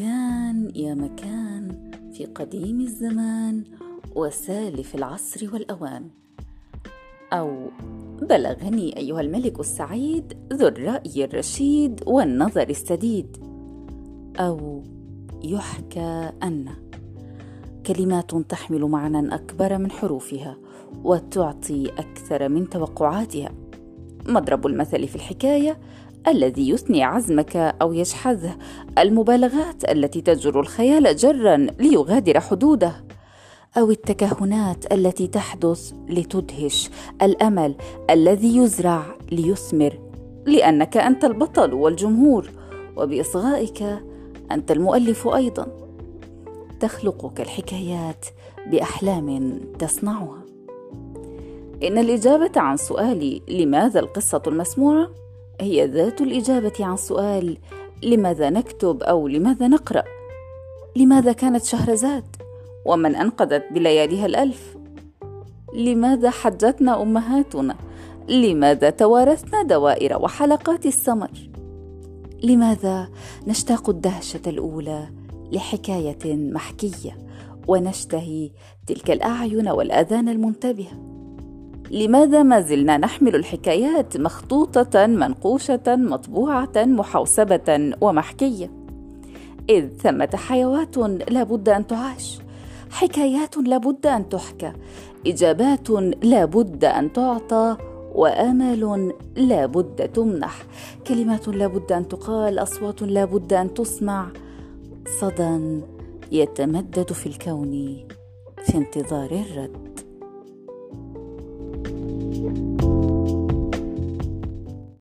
يا مكان في قديم الزمان وسالف العصر والأوان. أو بلغني أيها الملك السعيد ذو الرأي الرشيد والنظر السديد. أو يحكى أن كلمات تحمل معنى أكبر من حروفها وتعطي أكثر من توقعاتها. مضرب المثل في الحكاية الذي يثني عزمك أو يجحظه المبالغات التي تجر الخيال جرا ليغادر حدوده. أو التكهنات التي تحدث لتدهش. الأمل الذي يزرع ليثمر. لأنك أنت البطل والجمهور. وبإصغائك أنت المؤلف أيضا. تخلقك الحكايات بأحلام تصنعها. إن الإجابة عن سؤالي لماذا القصة المسموعة؟ هي ذات الإجابة عن سؤال لماذا نكتب أو لماذا نقرأ؟ لماذا كانت شهرزاد؟ ومن أنقذت بلياليها الألف؟ لماذا حجتنا أمهاتنا؟ لماذا توارثنا دوائر وحلقات السمر؟ لماذا نشتاق الدهشة الأولى لحكاية محكية ونشتهي تلك الأعين والأذان المنتبهة؟ لماذا ما زلنا نحمل الحكايات مخطوطة منقوشة مطبوعة محوسبة ومحكية؟ إذ ثمة حيوات لا بد أن تعاش حكايات لا بد أن تحكى إجابات لا بد أن تعطى وآمال لا بد تمنح كلمات لا بد أن تقال أصوات لا بد أن تسمع صدى يتمدد في الكون في انتظار الرد.